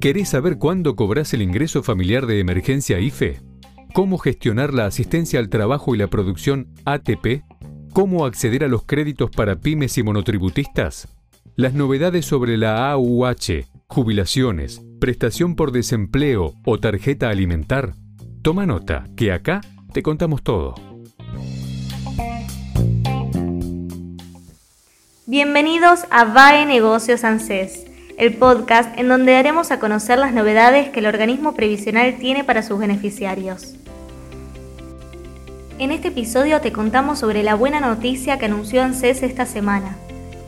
¿Querés saber cuándo cobras el ingreso familiar de emergencia IFE? ¿Cómo gestionar la asistencia al trabajo y la producción ATP? ¿Cómo acceder a los créditos para pymes y monotributistas? Las novedades sobre la AUH, jubilaciones, prestación por desempleo o tarjeta alimentar. Toma nota, que acá te contamos todo. Bienvenidos a VAE Negocios ANSES el podcast en donde daremos a conocer las novedades que el organismo previsional tiene para sus beneficiarios. En este episodio te contamos sobre la buena noticia que anunció ANSES esta semana.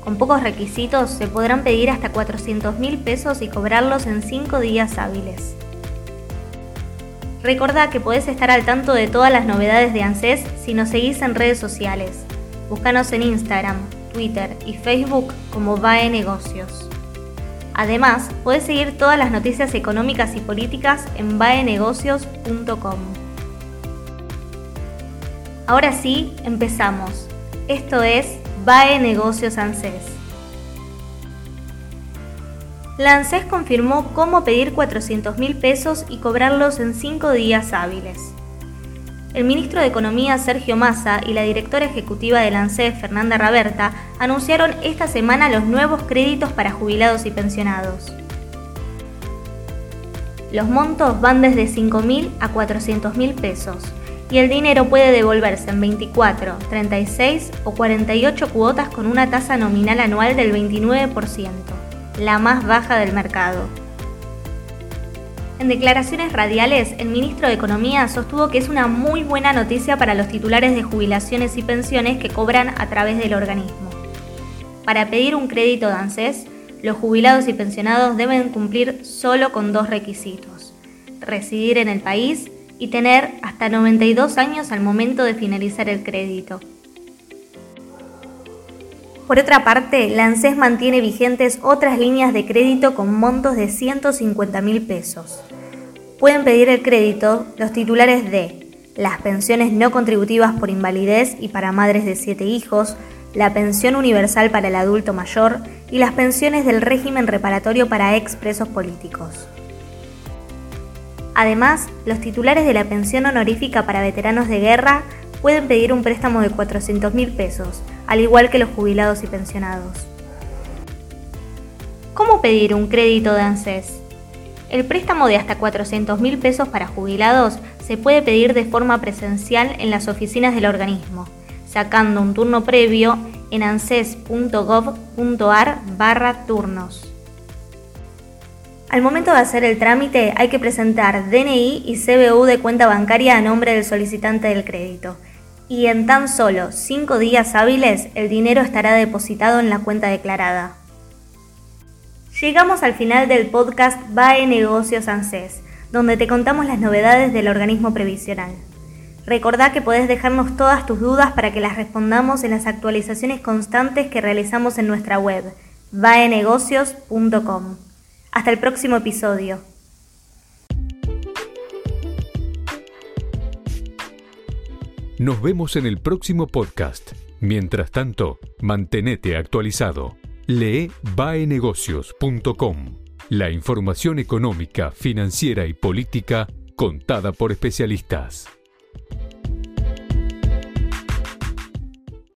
Con pocos requisitos se podrán pedir hasta 400 mil pesos y cobrarlos en 5 días hábiles. Recordá que podés estar al tanto de todas las novedades de ANSES si nos seguís en redes sociales. Búscanos en Instagram, Twitter y Facebook como VAE Negocios. Además, puedes seguir todas las noticias económicas y políticas en baenegocios.com. Ahora sí, empezamos. Esto es BAE Negocios ANSES. La ANSES confirmó cómo pedir 400 mil pesos y cobrarlos en 5 días hábiles. El ministro de Economía Sergio Massa y la directora ejecutiva del ANSES Fernanda Raberta anunciaron esta semana los nuevos créditos para jubilados y pensionados. Los montos van desde 5.000 a 400.000 pesos y el dinero puede devolverse en 24, 36 o 48 cuotas con una tasa nominal anual del 29%, la más baja del mercado. En declaraciones radiales, el ministro de Economía sostuvo que es una muy buena noticia para los titulares de jubilaciones y pensiones que cobran a través del organismo. Para pedir un crédito de ANSES, los jubilados y pensionados deben cumplir solo con dos requisitos, residir en el país y tener hasta 92 años al momento de finalizar el crédito. Por otra parte, la ANSES mantiene vigentes otras líneas de crédito con montos de 150 mil pesos. Pueden pedir el crédito los titulares de las pensiones no contributivas por invalidez y para madres de 7 hijos, la pensión universal para el adulto mayor y las pensiones del régimen reparatorio para expresos políticos. Además, los titulares de la pensión honorífica para veteranos de guerra pueden pedir un préstamo de 400 mil pesos, al igual que los jubilados y pensionados. ¿Cómo pedir un crédito de ANSES? El préstamo de hasta 400 mil pesos para jubilados se puede pedir de forma presencial en las oficinas del organismo, sacando un turno previo en anses.gov.ar barra turnos. Al momento de hacer el trámite hay que presentar DNI y CBU de cuenta bancaria a nombre del solicitante del crédito y en tan solo 5 días hábiles el dinero estará depositado en la cuenta declarada. Llegamos al final del podcast BAE Negocios ANSES, donde te contamos las novedades del organismo previsional. Recordá que podés dejarnos todas tus dudas para que las respondamos en las actualizaciones constantes que realizamos en nuestra web, baenegocios.com. Hasta el próximo episodio. Nos vemos en el próximo podcast. Mientras tanto, mantenete actualizado. Lee baenegocios.com. La información económica, financiera y política contada por especialistas.